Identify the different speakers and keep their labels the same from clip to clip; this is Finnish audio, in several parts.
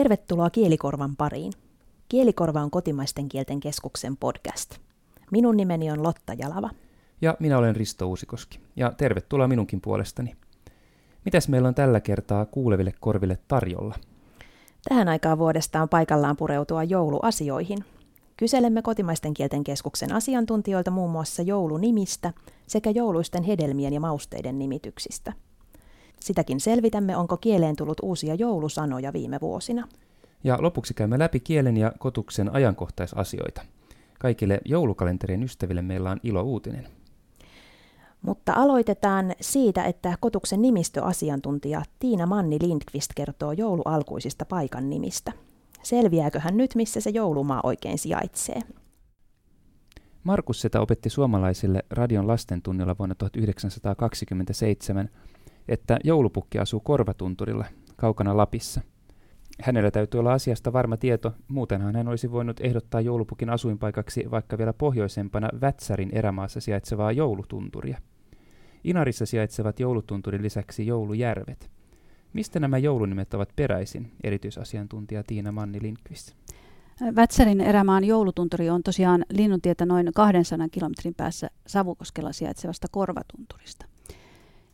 Speaker 1: Tervetuloa Kielikorvan pariin. Kielikorva on kotimaisten kielten keskuksen podcast. Minun nimeni on Lotta Jalava.
Speaker 2: Ja minä olen Risto Uusikoski. Ja tervetuloa minunkin puolestani. Mitäs meillä on tällä kertaa kuuleville korville tarjolla?
Speaker 1: Tähän aikaan vuodesta on paikallaan pureutua jouluasioihin. Kyselemme kotimaisten kielten keskuksen asiantuntijoilta muun muassa joulunimistä sekä jouluisten hedelmien ja mausteiden nimityksistä – Sitäkin selvitämme, onko kieleen tullut uusia joulusanoja viime vuosina.
Speaker 2: Ja lopuksi käymme läpi kielen ja kotuksen ajankohtaisasioita. Kaikille joulukalenterien ystäville meillä on ilo uutinen.
Speaker 1: Mutta aloitetaan siitä, että kotuksen nimistöasiantuntija Tiina Manni Lindqvist kertoo joulualkuisista paikan nimistä. Selviääköhän nyt, missä se joulumaa oikein sijaitsee?
Speaker 2: Markus Setä opetti suomalaisille radion lastentunnilla vuonna 1927 että joulupukki asuu Korvatunturilla, kaukana Lapissa. Hänellä täytyy olla asiasta varma tieto, muutenhan hän olisi voinut ehdottaa joulupukin asuinpaikaksi vaikka vielä pohjoisempana Vätsärin erämaassa sijaitsevaa joulutunturia. Inarissa sijaitsevat joulutunturin lisäksi joulujärvet. Mistä nämä joulunimet ovat peräisin, erityisasiantuntija Tiina Manni Lindqvist?
Speaker 3: Vätsärin erämaan joulutunturi on tosiaan linnuntietä noin 200 kilometrin päässä Savukoskella sijaitsevasta Korvatunturista.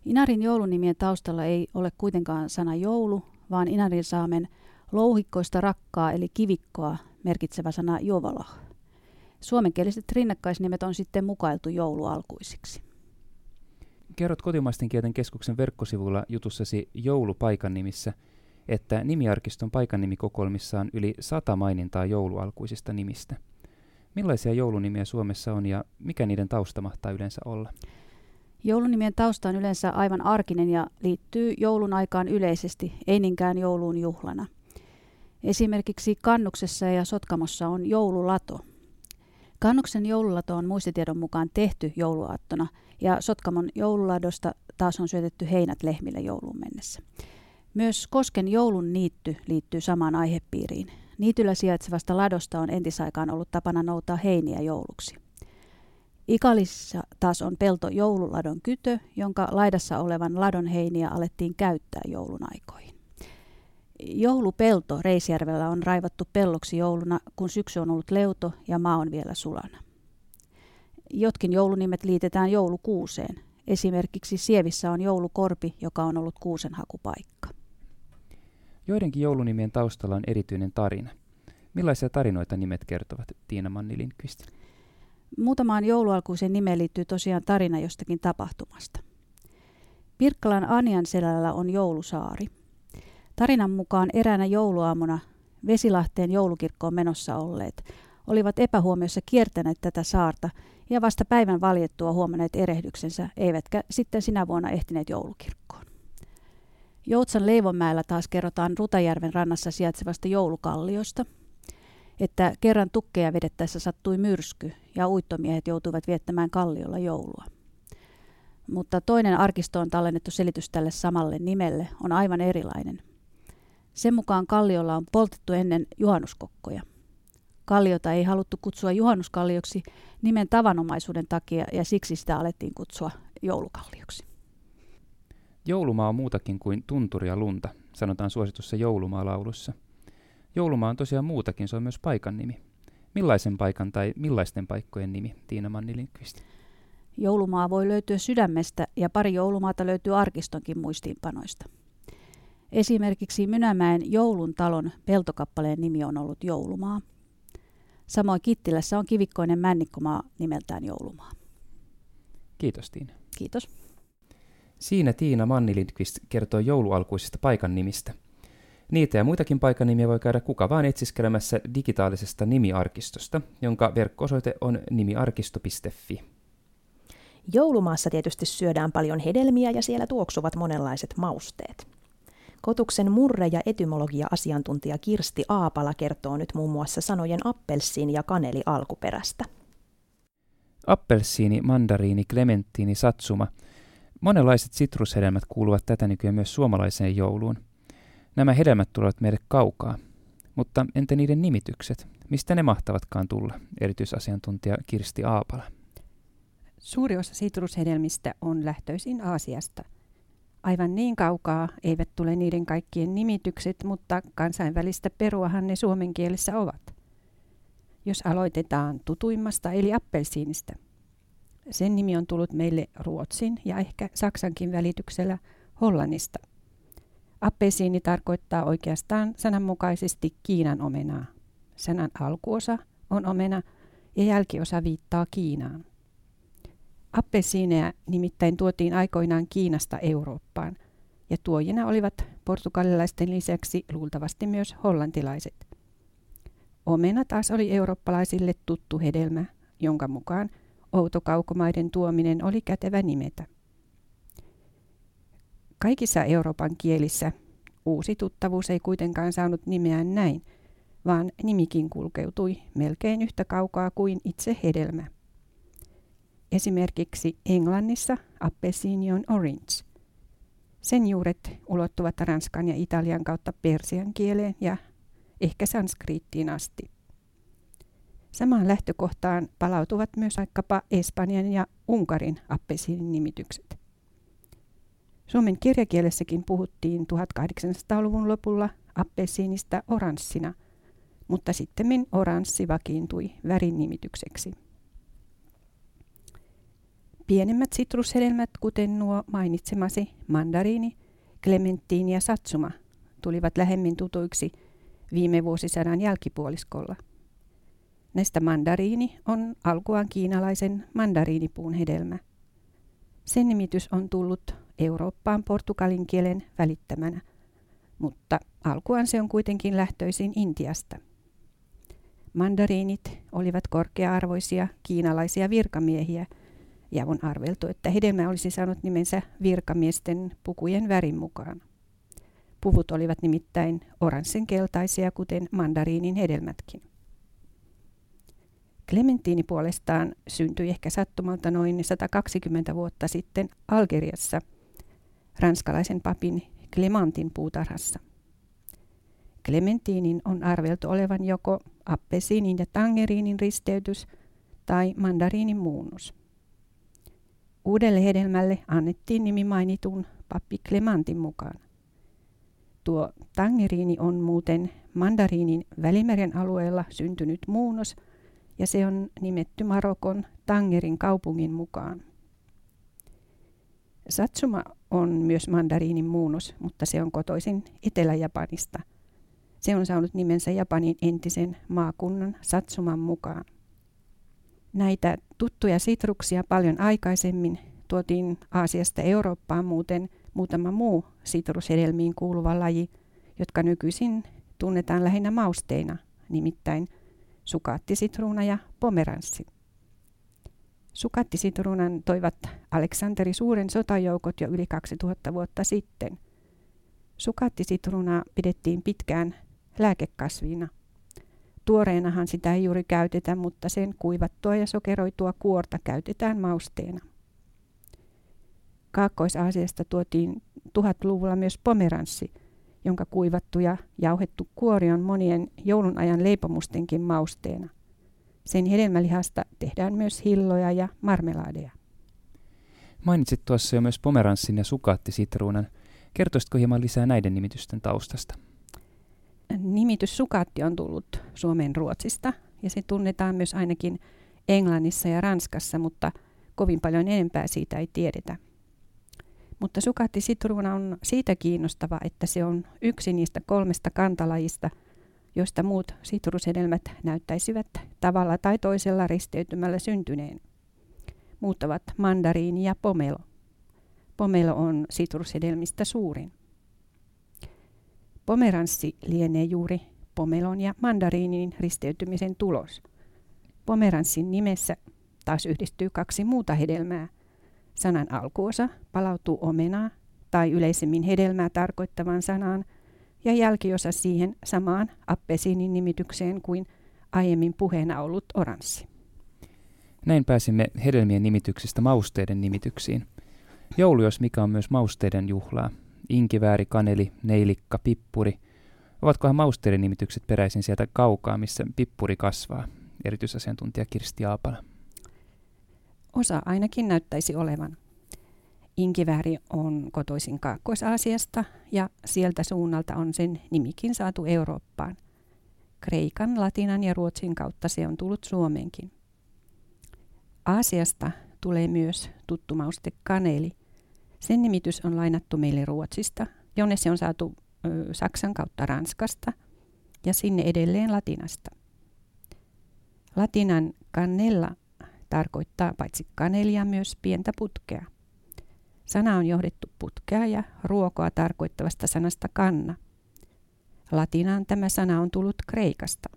Speaker 3: Inarin joulunimien taustalla ei ole kuitenkaan sana joulu, vaan Inarin saamen louhikkoista rakkaa eli kivikkoa merkitsevä sana jovala. Suomenkieliset rinnakkaisnimet on sitten mukailtu joulualkuisiksi.
Speaker 2: Kerrot kotimaisten kielten keskuksen verkkosivulla jutussasi joulupaikan nimissä, että nimiarkiston paikannimikokoelmissa on yli sata mainintaa joulualkuisista nimistä. Millaisia joulunimiä Suomessa on ja mikä niiden tausta mahtaa yleensä olla?
Speaker 3: Joulunimien tausta on yleensä aivan arkinen ja liittyy joulun aikaan yleisesti, ei niinkään jouluun juhlana. Esimerkiksi Kannuksessa ja Sotkamossa on joululato. Kannuksen joululato on muistitiedon mukaan tehty jouluaattona ja Sotkamon joululadosta taas on syötetty heinät lehmille jouluun mennessä. Myös Kosken joulun niitty liittyy samaan aihepiiriin. Niityllä sijaitsevasta ladosta on entisaikaan ollut tapana noutaa heiniä jouluksi. Ikalissa taas on pelto joululadon kytö, jonka laidassa olevan ladon heiniä alettiin käyttää joulun aikoihin. Joulupelto Reisjärvellä on raivattu pelloksi jouluna, kun syksy on ollut leuto ja maa on vielä sulana. Jotkin joulunimet liitetään joulukuuseen. Esimerkiksi Sievissä on joulukorpi, joka on ollut kuusen hakupaikka.
Speaker 2: Joidenkin joulunimien taustalla on erityinen tarina. Millaisia tarinoita nimet kertovat, Tiina Manni Lindqvist?
Speaker 3: Muutamaan joulualkuisen nimeen liittyy tosiaan tarina jostakin tapahtumasta. Pirkkalan Anjan selällä on joulusaari. Tarinan mukaan eräänä jouluaamuna Vesilahteen joulukirkkoon menossa olleet olivat epähuomiossa kiertäneet tätä saarta ja vasta päivän valjettua huomanneet erehdyksensä, eivätkä sitten sinä vuonna ehtineet joulukirkkoon. Joutsan Leivonmäellä taas kerrotaan Rutajärven rannassa sijaitsevasta joulukalliosta – että kerran tukkeja vedettäessä sattui myrsky ja uittomiehet joutuivat viettämään kalliolla joulua. Mutta toinen arkistoon tallennettu selitys tälle samalle nimelle on aivan erilainen. Sen mukaan kalliolla on poltettu ennen juhannuskokkoja. Kalliota ei haluttu kutsua juhannuskallioksi nimen tavanomaisuuden takia ja siksi sitä alettiin kutsua joulukallioksi.
Speaker 2: Joulumaa on muutakin kuin tunturia lunta, sanotaan suositussa joulumaalaulussa – Joulumaa on tosiaan muutakin, se on myös paikan nimi. Millaisen paikan tai millaisten paikkojen nimi, Tiina Manni Lindqvist?
Speaker 3: Joulumaa voi löytyä sydämestä ja pari joulumaata löytyy arkistonkin muistiinpanoista. Esimerkiksi Mynämäen Joulun talon peltokappaleen nimi on ollut Joulumaa. Samoin Kittilässä on kivikkoinen männikkomaa nimeltään Joulumaa.
Speaker 2: Kiitos Tiina.
Speaker 3: Kiitos.
Speaker 2: Siinä Tiina Manni Lindqvist kertoo joulualkuisista paikan nimistä – Niitä ja muitakin paikanimiä voi käydä kuka vaan etsiskelemässä digitaalisesta nimiarkistosta, jonka verkko-osoite on nimiarkisto.fi.
Speaker 1: Joulumaassa tietysti syödään paljon hedelmiä ja siellä tuoksuvat monenlaiset mausteet. Kotuksen murre- ja etymologia-asiantuntija Kirsti Aapala kertoo nyt muun muassa sanojen appelsiini ja kaneli alkuperästä.
Speaker 2: Appelsiini, mandariini, klementtiini, satsuma. Monenlaiset sitrushedelmät kuuluvat tätä nykyään myös suomalaiseen jouluun. Nämä hedelmät tulevat meille kaukaa, mutta entä niiden nimitykset? Mistä ne mahtavatkaan tulla? Erityisasiantuntija Kirsti Aapala.
Speaker 4: Suuri osa sitrushedelmistä on lähtöisin Aasiasta. Aivan niin kaukaa eivät tule niiden kaikkien nimitykset, mutta kansainvälistä peruahan ne suomen kielessä ovat. Jos aloitetaan tutuimmasta eli appelsiinista. Sen nimi on tullut meille Ruotsin ja ehkä Saksankin välityksellä Hollannista. Appelsiini tarkoittaa oikeastaan sananmukaisesti Kiinan omenaa. Sanan alkuosa on omena ja jälkiosa viittaa Kiinaan. Appelsiineja nimittäin tuotiin aikoinaan Kiinasta Eurooppaan, ja tuojina olivat portugalilaisten lisäksi luultavasti myös hollantilaiset. Omena taas oli eurooppalaisille tuttu hedelmä, jonka mukaan outokaukomaiden tuominen oli kätevä nimetä. Kaikissa Euroopan kielissä uusi tuttavuus ei kuitenkaan saanut nimeään näin, vaan nimikin kulkeutui melkein yhtä kaukaa kuin itse hedelmä. Esimerkiksi Englannissa appelsiini on orange. Sen juuret ulottuvat ranskan ja italian kautta persian kieleen ja ehkä sanskriittiin asti. Samaan lähtökohtaan palautuvat myös vaikkapa Espanjan ja Unkarin appelsiinin nimitykset. Suomen kirjakielessäkin puhuttiin 1800-luvun lopulla appelsiinista oranssina, mutta sitten oranssi vakiintui värin nimitykseksi. Pienemmät sitrushedelmät, kuten nuo mainitsemasi mandariini, klementtiini ja satsuma, tulivat lähemmin tutuiksi viime vuosisadan jälkipuoliskolla. Näistä mandariini on alkuaan kiinalaisen mandariinipuun hedelmä. Sen nimitys on tullut Eurooppaan portugalin kielen välittämänä, mutta alkuaan se on kuitenkin lähtöisin Intiasta. Mandariinit olivat korkea-arvoisia kiinalaisia virkamiehiä – ja on arveltu, että hedelmä olisi saanut nimensä virkamiesten pukujen värin mukaan. Puvut olivat nimittäin oranssenkeltaisia, kuten mandariinin hedelmätkin. Clementini puolestaan syntyi ehkä sattumalta noin 120 vuotta sitten Algeriassa, ranskalaisen papin Clementin puutarhassa. Clementinin on arveltu olevan joko appesiinin ja tangeriinin risteytys tai mandariinin muunnus. Uudelle hedelmälle annettiin nimi mainitun pappi Clemantin mukaan. Tuo tangeriini on muuten mandariinin Välimeren alueella syntynyt muunnos ja se on nimetty Marokon Tangerin kaupungin mukaan. Satsuma on myös mandariinin muunnos, mutta se on kotoisin Etelä-Japanista. Se on saanut nimensä Japanin entisen maakunnan Satsuman mukaan. Näitä tuttuja sitruksia paljon aikaisemmin tuotiin Aasiasta Eurooppaan muuten muutama muu sitrushedelmiin kuuluva laji, jotka nykyisin tunnetaan lähinnä mausteina, nimittäin sukaattisitruuna ja pomeranssi. Sukaattisitruunan toivat Aleksanteri Suuren sotajoukot jo yli 2000 vuotta sitten. Sukaattisitruunaa pidettiin pitkään lääkekasvina – Tuoreenahan sitä ei juuri käytetä, mutta sen kuivattua ja sokeroitua kuorta käytetään mausteena. Kaakkois-Aasiasta tuotiin 1000-luvulla myös pomeranssi, jonka kuivattu ja jauhettu kuori on monien joulun ajan leipomustenkin mausteena. Sen hedelmälihasta tehdään myös hilloja ja marmelaadeja.
Speaker 2: Mainitsit tuossa jo myös pomeranssin ja sukaattisitruunan. Kertoisitko hieman lisää näiden nimitysten taustasta?
Speaker 4: nimitys sukaatti on tullut Suomen Ruotsista ja se tunnetaan myös ainakin Englannissa ja Ranskassa, mutta kovin paljon enempää siitä ei tiedetä. Mutta sukatti sitruuna on siitä kiinnostava, että se on yksi niistä kolmesta kantalajista, joista muut sitrushedelmät näyttäisivät tavalla tai toisella risteytymällä syntyneen. Muut ovat mandariini ja pomelo. Pomelo on sitrushedelmistä suurin. Pomeranssi lienee juuri pomelon ja mandariinin risteytymisen tulos. Pomeranssin nimessä taas yhdistyy kaksi muuta hedelmää. Sanan alkuosa palautuu omenaa tai yleisemmin hedelmää tarkoittavan sanaan ja jälkiosa siihen samaan appesiinin nimitykseen kuin aiemmin puheena ollut oranssi.
Speaker 2: Näin pääsimme hedelmien nimityksistä mausteiden nimityksiin. Joulu, jos mikä on myös mausteiden juhlaa inkivääri, kaneli, neilikka, pippuri. Ovatkohan mausteiden nimitykset peräisin sieltä kaukaa, missä pippuri kasvaa? Erityisasiantuntija Kirsti Aapala.
Speaker 4: Osa ainakin näyttäisi olevan. Inkivääri on kotoisin Kaakkois-Aasiasta ja sieltä suunnalta on sen nimikin saatu Eurooppaan. Kreikan, latinan ja ruotsin kautta se on tullut Suomeenkin. Aasiasta tulee myös tuttu mauste kaneli. Sen nimitys on lainattu meille Ruotsista, jonne se on saatu ö, Saksan kautta Ranskasta ja sinne edelleen latinasta. Latinan kannella tarkoittaa paitsi kanelia myös pientä putkea. Sana on johdettu putkea ja ruokoa tarkoittavasta sanasta kanna. Latinaan tämä sana on tullut Kreikasta.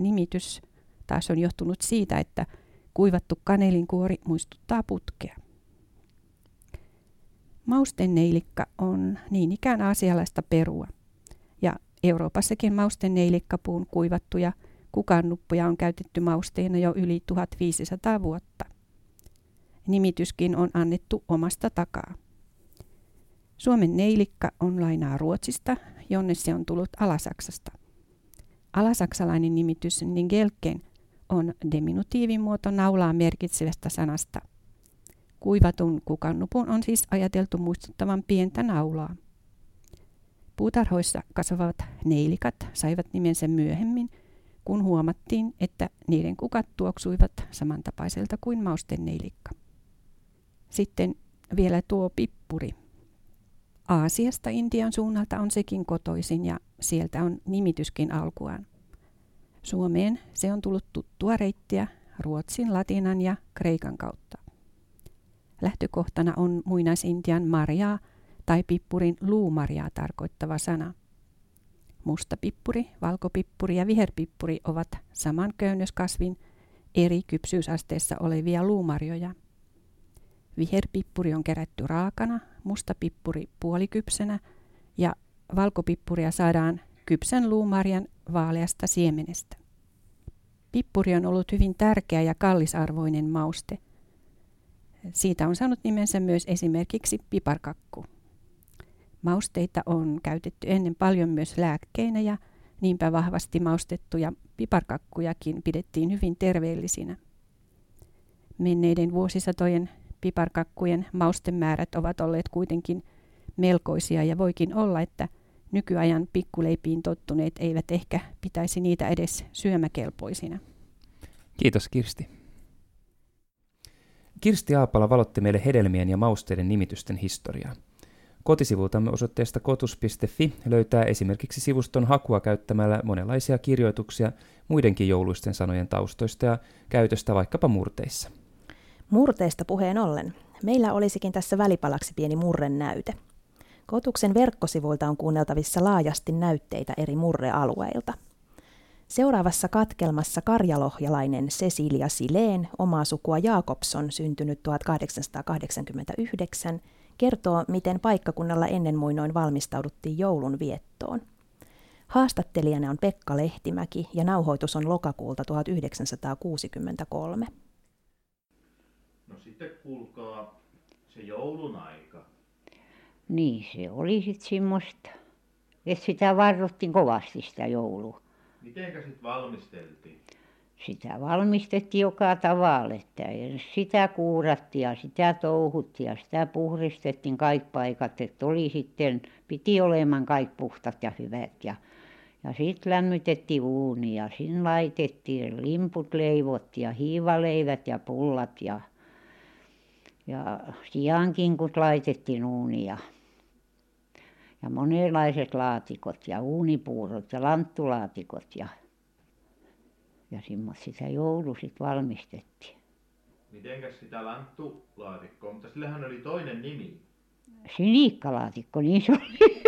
Speaker 4: Nimitys taas on johtunut siitä, että kuivattu kanelinkuori muistuttaa putkea. Maustenneilikka on niin ikään aasialaista perua. Ja Euroopassakin maustenneilikkapuun kuivattuja kukannuppuja on käytetty mausteina jo yli 1500 vuotta. Nimityskin on annettu omasta takaa. Suomen neilikka on lainaa Ruotsista, jonne se on tullut Alasaksasta. Alasaksalainen nimitys Nigelken on diminutiivimuoto naulaa merkitsevästä sanasta. Kuivatun kukannupun on siis ajateltu muistuttavan pientä naulaa. Puutarhoissa kasvavat neilikat saivat nimensä myöhemmin, kun huomattiin, että niiden kukat tuoksuivat samantapaiselta kuin maustenneilikka. Sitten vielä tuo pippuri. Aasiasta Intian suunnalta on sekin kotoisin ja sieltä on nimityskin alkuaan. Suomeen se on tullut tuttua reittiä Ruotsin, Latinan ja Kreikan kautta. Lähtökohtana on muinaisintian marjaa tai pippurin luumarjaa tarkoittava sana. Musta pippuri, valkopippuri ja viherpippuri ovat saman köynnöskasvin eri kypsyysasteessa olevia luumarjoja. Viherpippuri on kerätty raakana, musta pippuri puolikypsenä ja valkopippuria saadaan kypsän luumarjan vaaleasta siemenestä. Pippuri on ollut hyvin tärkeä ja kallisarvoinen mauste. Siitä on saanut nimensä myös esimerkiksi piparkakku. Mausteita on käytetty ennen paljon myös lääkkeinä ja niinpä vahvasti maustettuja piparkakkujakin pidettiin hyvin terveellisinä. Menneiden vuosisatojen piparkakkujen maustemäärät ovat olleet kuitenkin melkoisia ja voikin olla, että nykyajan pikkuleipiin tottuneet eivät ehkä pitäisi niitä edes syömäkelpoisina.
Speaker 2: Kiitos Kirsti. Kirsti Aapala valotti meille hedelmien ja mausteiden nimitysten historiaa. Kotisivultamme osoitteesta kotus.fi löytää esimerkiksi sivuston hakua käyttämällä monenlaisia kirjoituksia muidenkin jouluisten sanojen taustoista ja käytöstä vaikkapa murteissa.
Speaker 1: Murteista puheen ollen, meillä olisikin tässä välipalaksi pieni murrenäyte. Kotuksen verkkosivuilta on kuunneltavissa laajasti näytteitä eri murrealueilta. Seuraavassa katkelmassa karjalohjalainen Cecilia Sileen, omaa sukua Jaakobson, syntynyt 1889, kertoo, miten paikkakunnalla ennen muinoin valmistauduttiin joulun viettoon. Haastattelijana on Pekka Lehtimäki ja nauhoitus on lokakuulta 1963.
Speaker 5: Sitten kuulkaa se joulun aika.
Speaker 6: Niin, se oli sitten semmoista, että sitä varrottiin kovasti sitä joulua.
Speaker 5: Mitenkä sitten valmisteltiin?
Speaker 6: Sitä valmistettiin joka tavalla, että sitä kuurattiin ja sitä touhuttiin ja sitä puhdistettiin kaikki paikat, että oli sitten, piti olemaan kaikki puhtat ja hyvät ja ja sitten lämmitettiin uuni ja sinne laitettiin limput leivottiin ja hiivaleivät ja pullat ja ja siankinkut laitettiin uuniin ja ja monenlaiset laatikot ja uunipuurot ja lanttulaatikot ja ja semmoista sitä joulu sitten valmistettiin.
Speaker 5: Mitenkäs sitä lanttulaatikkoa, mutta sillähän oli toinen nimi.
Speaker 6: Sinikkalaatikko, niin se oli.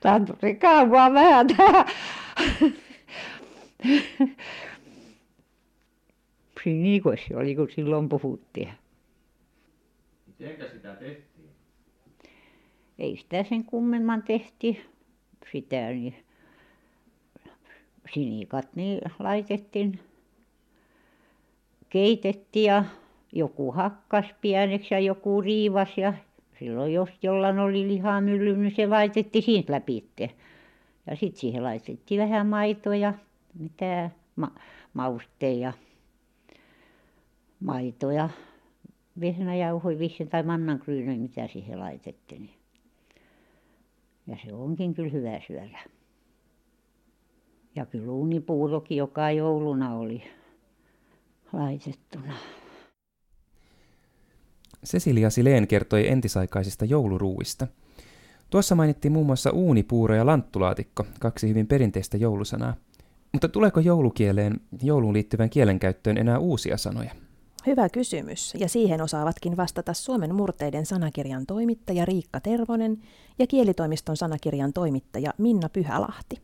Speaker 6: Tanturi kaivaa vähän tähän. Sinikoissa se oli, kun silloin puhuttiin.
Speaker 5: Mitenkä sitä tehtiin?
Speaker 6: Ei sitä sen kummemman tehtiin sitä niin sinikat niin laitettiin keitettiin ja joku hakkasi pieneksi ja joku riivasi ja silloin jos jollakin oli lihamylly niin se laitettiin siitä lävitse ja sitten siihen laitettiin vähän maitoa ja mitä - mausteen ja maitoja vehnäjauhoja vissiin tai mannankryyniä mitä siihen laitettiin niin ja se onkin kyllä hyvä syödä ja kyllä uunipuurokin joka jouluna oli laitettuna
Speaker 2: Cecilia Silén kertoi entisaikaisista jouluruuista. Tuossa mainittiin muun muassa uunipuuro ja lanttulaatikko, kaksi hyvin perinteistä joulusanaa. Mutta tuleeko joulukieleen jouluun liittyvän kielenkäyttöön enää uusia sanoja?
Speaker 1: Hyvä kysymys, ja siihen osaavatkin vastata Suomen murteiden sanakirjan toimittaja Riikka Tervonen ja kielitoimiston sanakirjan toimittaja Minna Pyhälahti.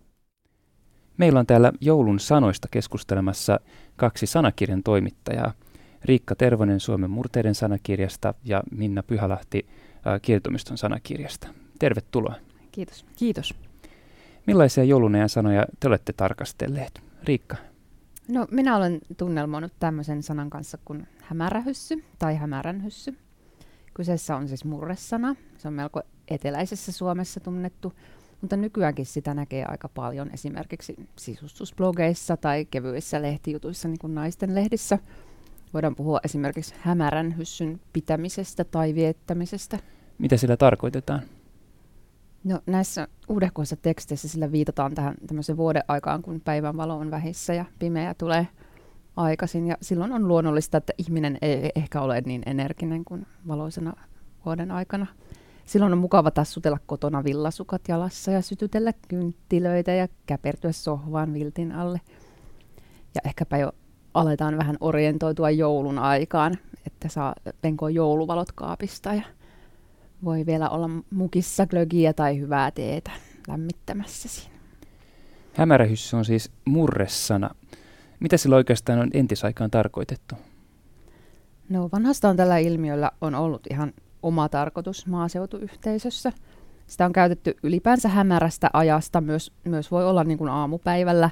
Speaker 2: Meillä on täällä joulun sanoista keskustelemassa kaksi sanakirjan toimittajaa. Riikka Tervonen Suomen murteiden sanakirjasta ja Minna Pyhälahti kielitoimiston sanakirjasta. Tervetuloa.
Speaker 4: Kiitos. Kiitos.
Speaker 2: Millaisia joulunajan sanoja te olette tarkastelleet? Riikka.
Speaker 7: No minä olen tunnelmoinut tämmöisen sanan kanssa kuin hämärähyssy tai hämäränhyssy. Kyseessä on siis murresana. Se on melko eteläisessä Suomessa tunnettu, mutta nykyäänkin sitä näkee aika paljon esimerkiksi sisustusblogeissa tai kevyissä lehtijutuissa, niin kuin naisten lehdissä. Voidaan puhua esimerkiksi hämärän hyssyn pitämisestä tai viettämisestä.
Speaker 2: Mitä sillä tarkoitetaan?
Speaker 7: No näissä uudehkoissa teksteissä sillä viitataan tähän tämmöiseen vuoden aikaan, kun päivän valo on vähissä ja pimeä tulee aikaisin. Ja silloin on luonnollista, että ihminen ei ehkä ole niin energinen kuin valoisena vuoden aikana. Silloin on mukava tassutella kotona villasukat jalassa ja sytytellä kynttilöitä ja käpertyä sohvaan viltin alle. Ja ehkäpä jo aletaan vähän orientoitua joulun aikaan, että saa penkoa jouluvalot kaapista ja voi vielä olla mukissa glögiä tai hyvää teetä lämmittämässä siinä.
Speaker 2: Hämärähyssy on siis murresana. Mitä sillä oikeastaan on entisaikaan tarkoitettu?
Speaker 7: No vanhastaan tällä ilmiöllä on ollut ihan oma tarkoitus maaseutuyhteisössä. Sitä on käytetty ylipäänsä hämärästä ajasta, myös, myös voi olla niin kuin aamupäivällä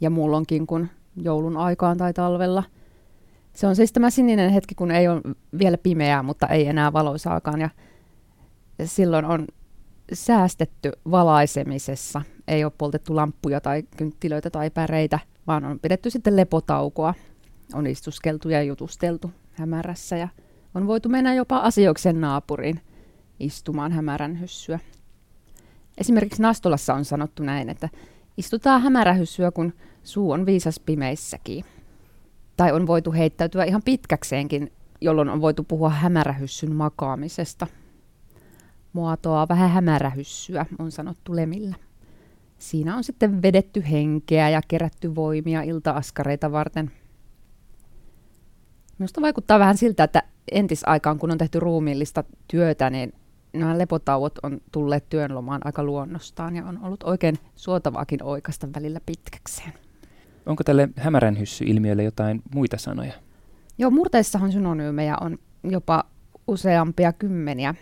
Speaker 7: ja muulloinkin kuin joulun aikaan tai talvella. Se on siis tämä sininen hetki, kun ei ole vielä pimeää, mutta ei enää valoisaakaan. Ja silloin on säästetty valaisemisessa. Ei ole poltettu lamppuja tai kynttilöitä tai päreitä, vaan on pidetty sitten lepotaukoa. On istuskeltu ja jutusteltu hämärässä ja on voitu mennä jopa asioiksen naapuriin istumaan hämärän hyssyä. Esimerkiksi Nastolassa on sanottu näin, että istutaan hämärähyssyä, kun suu on viisas pimeissäkin. Tai on voitu heittäytyä ihan pitkäkseenkin, jolloin on voitu puhua hämärähyssyn makaamisesta – muotoa vähän hämärähyssyä, on sanottu lemillä. Siinä on sitten vedetty henkeä ja kerätty voimia iltaaskareita varten. Minusta vaikuttaa vähän siltä, että entisaikaan, kun on tehty ruumiillista työtä, niin nämä lepotauot on tulleet työnlomaan aika luonnostaan ja on ollut oikein suotavaakin oikasta välillä pitkäkseen.
Speaker 2: Onko tälle hämärän hyssy-ilmiölle jotain muita sanoja?
Speaker 7: Joo, murteissahan synonyymejä on jopa useampia kymmeniä.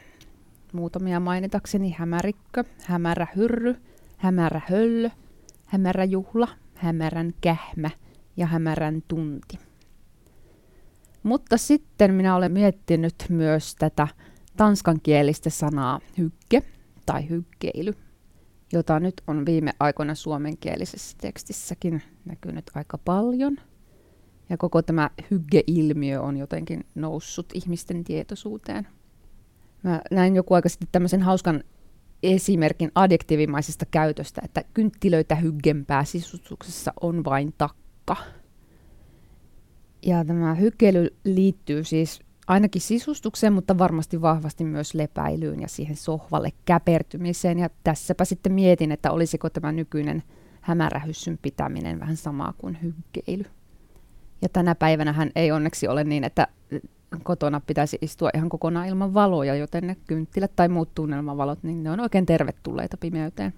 Speaker 7: Muutamia mainitakseni hämärikkö, hämärä hyrry, hämärä höllö, hämärä juhla, hämärän kähmä ja hämärän tunti. Mutta sitten minä olen miettinyt myös tätä tanskankielistä sanaa hygge tai hyggeily, jota nyt on viime aikoina suomenkielisessä tekstissäkin näkynyt aika paljon. Ja koko tämä hygge-ilmiö on jotenkin noussut ihmisten tietoisuuteen. Mä näin joku aika sitten tämmöisen hauskan esimerkin adjektiivimaisesta käytöstä, että kynttilöitä hyggempää sisustuksessa on vain takka. Ja tämä hykkeily liittyy siis ainakin sisustukseen, mutta varmasti vahvasti myös lepäilyyn ja siihen sohvalle käpertymiseen. Ja tässäpä sitten mietin, että olisiko tämä nykyinen hämärähyssyn pitäminen vähän samaa kuin hyggeily. Ja tänä päivänä hän ei onneksi ole niin, että kotona pitäisi istua ihan kokonaan ilman valoja, joten ne kynttilät tai muut tunnelmavalot, niin ne on oikein tervetulleita pimeyteen.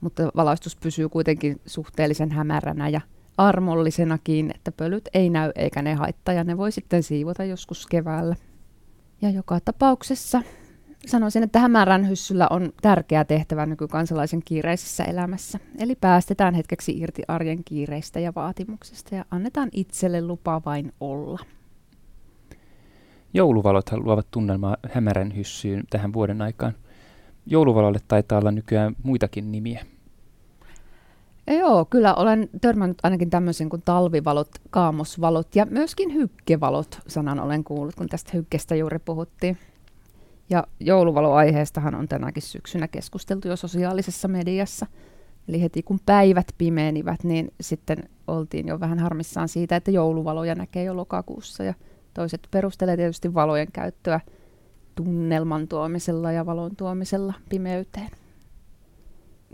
Speaker 7: Mutta valaistus pysyy kuitenkin suhteellisen hämäränä ja armollisenakin, että pölyt ei näy eikä ne haittaa ja ne voi sitten siivota joskus keväällä. Ja joka tapauksessa sanoisin, että hämärän hyssyllä on tärkeä tehtävä nykykansalaisen kiireisessä elämässä. Eli päästetään hetkeksi irti arjen kiireistä ja vaatimuksista ja annetaan itselle lupa vain olla.
Speaker 2: Jouluvalot luovat tunnelmaa hämärän hyssyyn tähän vuoden aikaan. Jouluvalolle taitaa olla nykyään muitakin nimiä.
Speaker 7: Joo, kyllä olen törmännyt ainakin tämmöisen kuin talvivalot, kaamosvalot ja myöskin hykkevalot sanan olen kuullut, kun tästä hykkestä juuri puhuttiin. Ja jouluvaloaiheestahan on tänäkin syksynä keskusteltu jo sosiaalisessa mediassa. Eli heti kun päivät pimeenivät, niin sitten oltiin jo vähän harmissaan siitä, että jouluvaloja näkee jo lokakuussa. Ja toiset perustelee tietysti valojen käyttöä tunnelman tuomisella ja valon tuomisella pimeyteen.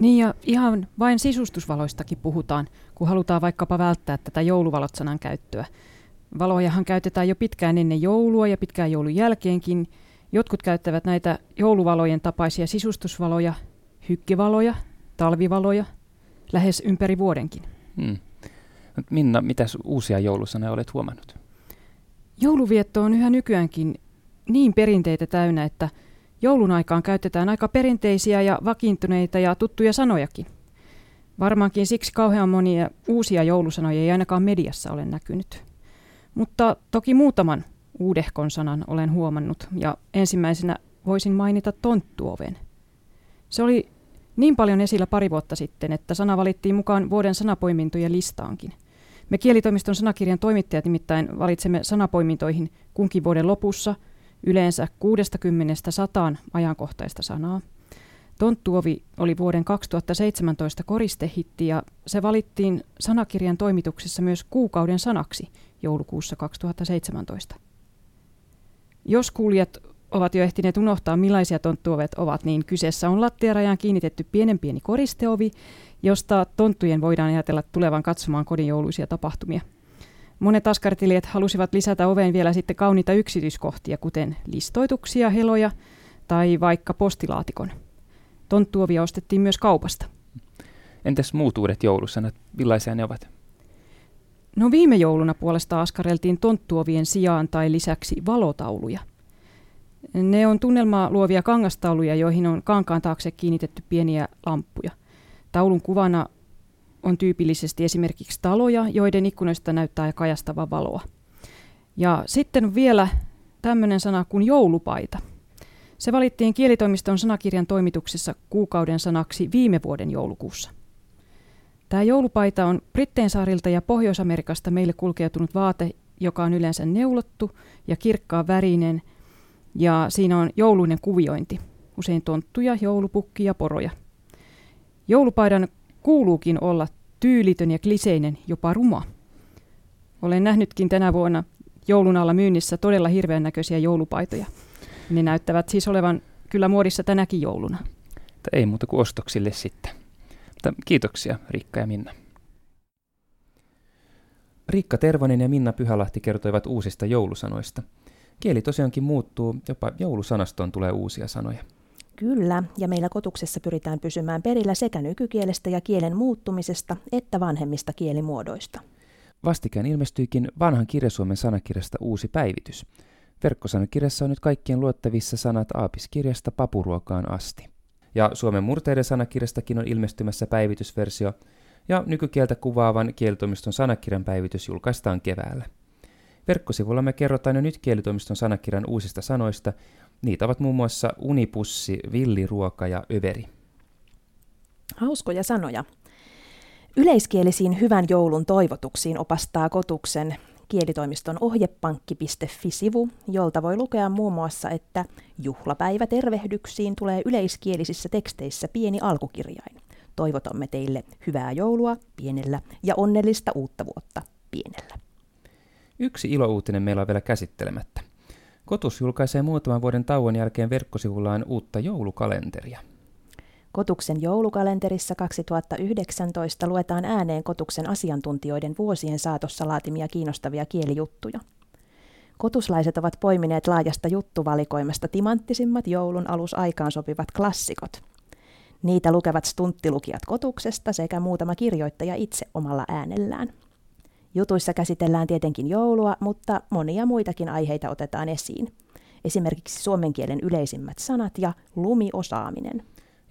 Speaker 8: Niin ja ihan vain sisustusvaloistakin puhutaan, kun halutaan vaikkapa välttää tätä jouluvalot-sanan käyttöä. Valojahan käytetään jo pitkään ennen joulua ja pitkään joulun jälkeenkin. Jotkut käyttävät näitä jouluvalojen tapaisia sisustusvaloja, hykkivaloja, talvivaloja, lähes ympäri vuodenkin. Hmm.
Speaker 2: Minna, mitä uusia joulusanoja olet huomannut?
Speaker 8: Jouluvietto on yhä nykyäänkin niin perinteitä täynnä, että joulun aikaan käytetään aika perinteisiä ja vakiintuneita ja tuttuja sanojakin. Varmaankin siksi kauhean monia uusia joulusanoja ei ainakaan mediassa ole näkynyt. Mutta toki muutaman uudehkon sanan olen huomannut ja ensimmäisenä voisin mainita tonttuoven. Se oli niin paljon esillä pari vuotta sitten, että sana valittiin mukaan vuoden sanapoimintojen listaankin. Me kielitoimiston sanakirjan toimittajat nimittäin valitsemme sanapoimintoihin kunkin vuoden lopussa yleensä 60-100 ajankohtaista sanaa. Tonttuovi oli vuoden 2017 koristehitti ja se valittiin sanakirjan toimituksessa myös kuukauden sanaksi joulukuussa 2017. Jos kuulijat ovat jo ehtineet unohtaa, millaisia tonttuovet ovat, niin kyseessä on lattiarajaan kiinnitetty pienen pieni koristeovi, josta tonttujen voidaan ajatella tulevan katsomaan kodin jouluisia tapahtumia. Monet askartelijat halusivat lisätä oveen vielä sitten kauniita yksityiskohtia, kuten listoituksia, heloja tai vaikka postilaatikon. Tonttuovia ostettiin myös kaupasta.
Speaker 2: Entäs muut uudet joulusanat, millaisia ne ovat?
Speaker 8: No viime jouluna puolesta askareltiin tonttuovien sijaan tai lisäksi valotauluja – ne on tunnelmaa luovia kangastauluja, joihin on kankaan taakse kiinnitetty pieniä lamppuja. Taulun kuvana on tyypillisesti esimerkiksi taloja, joiden ikkunoista näyttää kajastava valoa. Ja sitten vielä tämmöinen sana kuin joulupaita. Se valittiin kielitoimiston sanakirjan toimituksessa kuukauden sanaksi viime vuoden joulukuussa. Tämä joulupaita on Britteinsaarilta ja Pohjois-Amerikasta meille kulkeutunut vaate, joka on yleensä neulottu ja kirkkaan värinen – ja siinä on jouluinen kuviointi. Usein tonttuja, joulupukki ja poroja. Joulupaidan kuuluukin olla tyylitön ja kliseinen, jopa ruma. Olen nähnytkin tänä vuonna joulun alla myynnissä todella hirveän näköisiä joulupaitoja. Ne näyttävät siis olevan kyllä muodissa tänäkin jouluna.
Speaker 2: Ei muuta kuin ostoksille sitten. Mutta kiitoksia Riikka ja Minna. Riikka Tervonen ja Minna Pyhälahti kertoivat uusista joulusanoista – Kieli tosiaankin muuttuu, jopa joulusanastoon tulee uusia sanoja.
Speaker 1: Kyllä, ja meillä kotuksessa pyritään pysymään perillä sekä nykykielestä ja kielen muuttumisesta että vanhemmista kielimuodoista.
Speaker 2: Vastikään ilmestyikin vanhan kirjasuomen sanakirjasta uusi päivitys. Verkkosanakirjassa on nyt kaikkien luettavissa sanat aapiskirjasta papuruokaan asti. Ja Suomen murteiden sanakirjastakin on ilmestymässä päivitysversio, ja nykykieltä kuvaavan kielitoimiston sanakirjan päivitys julkaistaan keväällä. Verkkosivulla me kerrotaan jo nyt kielitoimiston sanakirjan uusista sanoista. Niitä ovat muun muassa unipussi, villiruoka ja överi.
Speaker 1: Hauskoja sanoja. Yleiskielisiin hyvän joulun toivotuksiin opastaa kotuksen kielitoimiston ohjepankki.fi-sivu, jolta voi lukea muun muassa, että juhlapäivä tervehdyksiin tulee yleiskielisissä teksteissä pieni alkukirjain. Toivotamme teille hyvää joulua pienellä ja onnellista uutta vuotta pienellä.
Speaker 2: Yksi ilouutinen meillä on vielä käsittelemättä. Kotus julkaisee muutaman vuoden tauon jälkeen verkkosivullaan uutta joulukalenteria.
Speaker 1: Kotuksen joulukalenterissa 2019 luetaan ääneen Kotuksen asiantuntijoiden vuosien saatossa laatimia kiinnostavia kielijuttuja. Kotuslaiset ovat poimineet laajasta juttuvalikoimasta timanttisimmat joulun alusaikaan sopivat klassikot. Niitä lukevat stunttilukijat Kotuksesta sekä muutama kirjoittaja itse omalla äänellään. Jutuissa käsitellään tietenkin joulua, mutta monia muitakin aiheita otetaan esiin. Esimerkiksi suomen kielen yleisimmät sanat ja lumiosaaminen.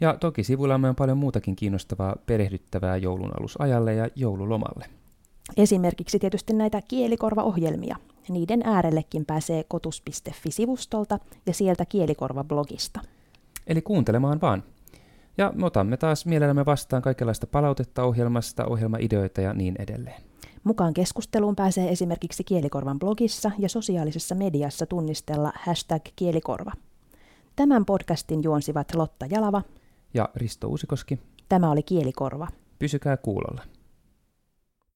Speaker 2: Ja toki sivuillamme on paljon muutakin kiinnostavaa perehdyttävää joulun alusajalle ja joululomalle.
Speaker 1: Esimerkiksi tietysti näitä kielikorvaohjelmia. Niiden äärellekin pääsee kotus.fi-sivustolta ja sieltä kielikorva-blogista.
Speaker 2: Eli kuuntelemaan vaan. Ja me otamme taas mielellämme vastaan kaikenlaista palautetta ohjelmasta, ohjelmaideoita ja niin edelleen.
Speaker 1: Mukaan keskusteluun pääsee esimerkiksi Kielikorvan blogissa ja sosiaalisessa mediassa tunnistella hashtag kielikorva. Tämän podcastin juonsivat Lotta Jalava
Speaker 2: Ja Risto Uusikoski,
Speaker 1: Tämä oli Kielikorva.
Speaker 2: pysykää kuulolla.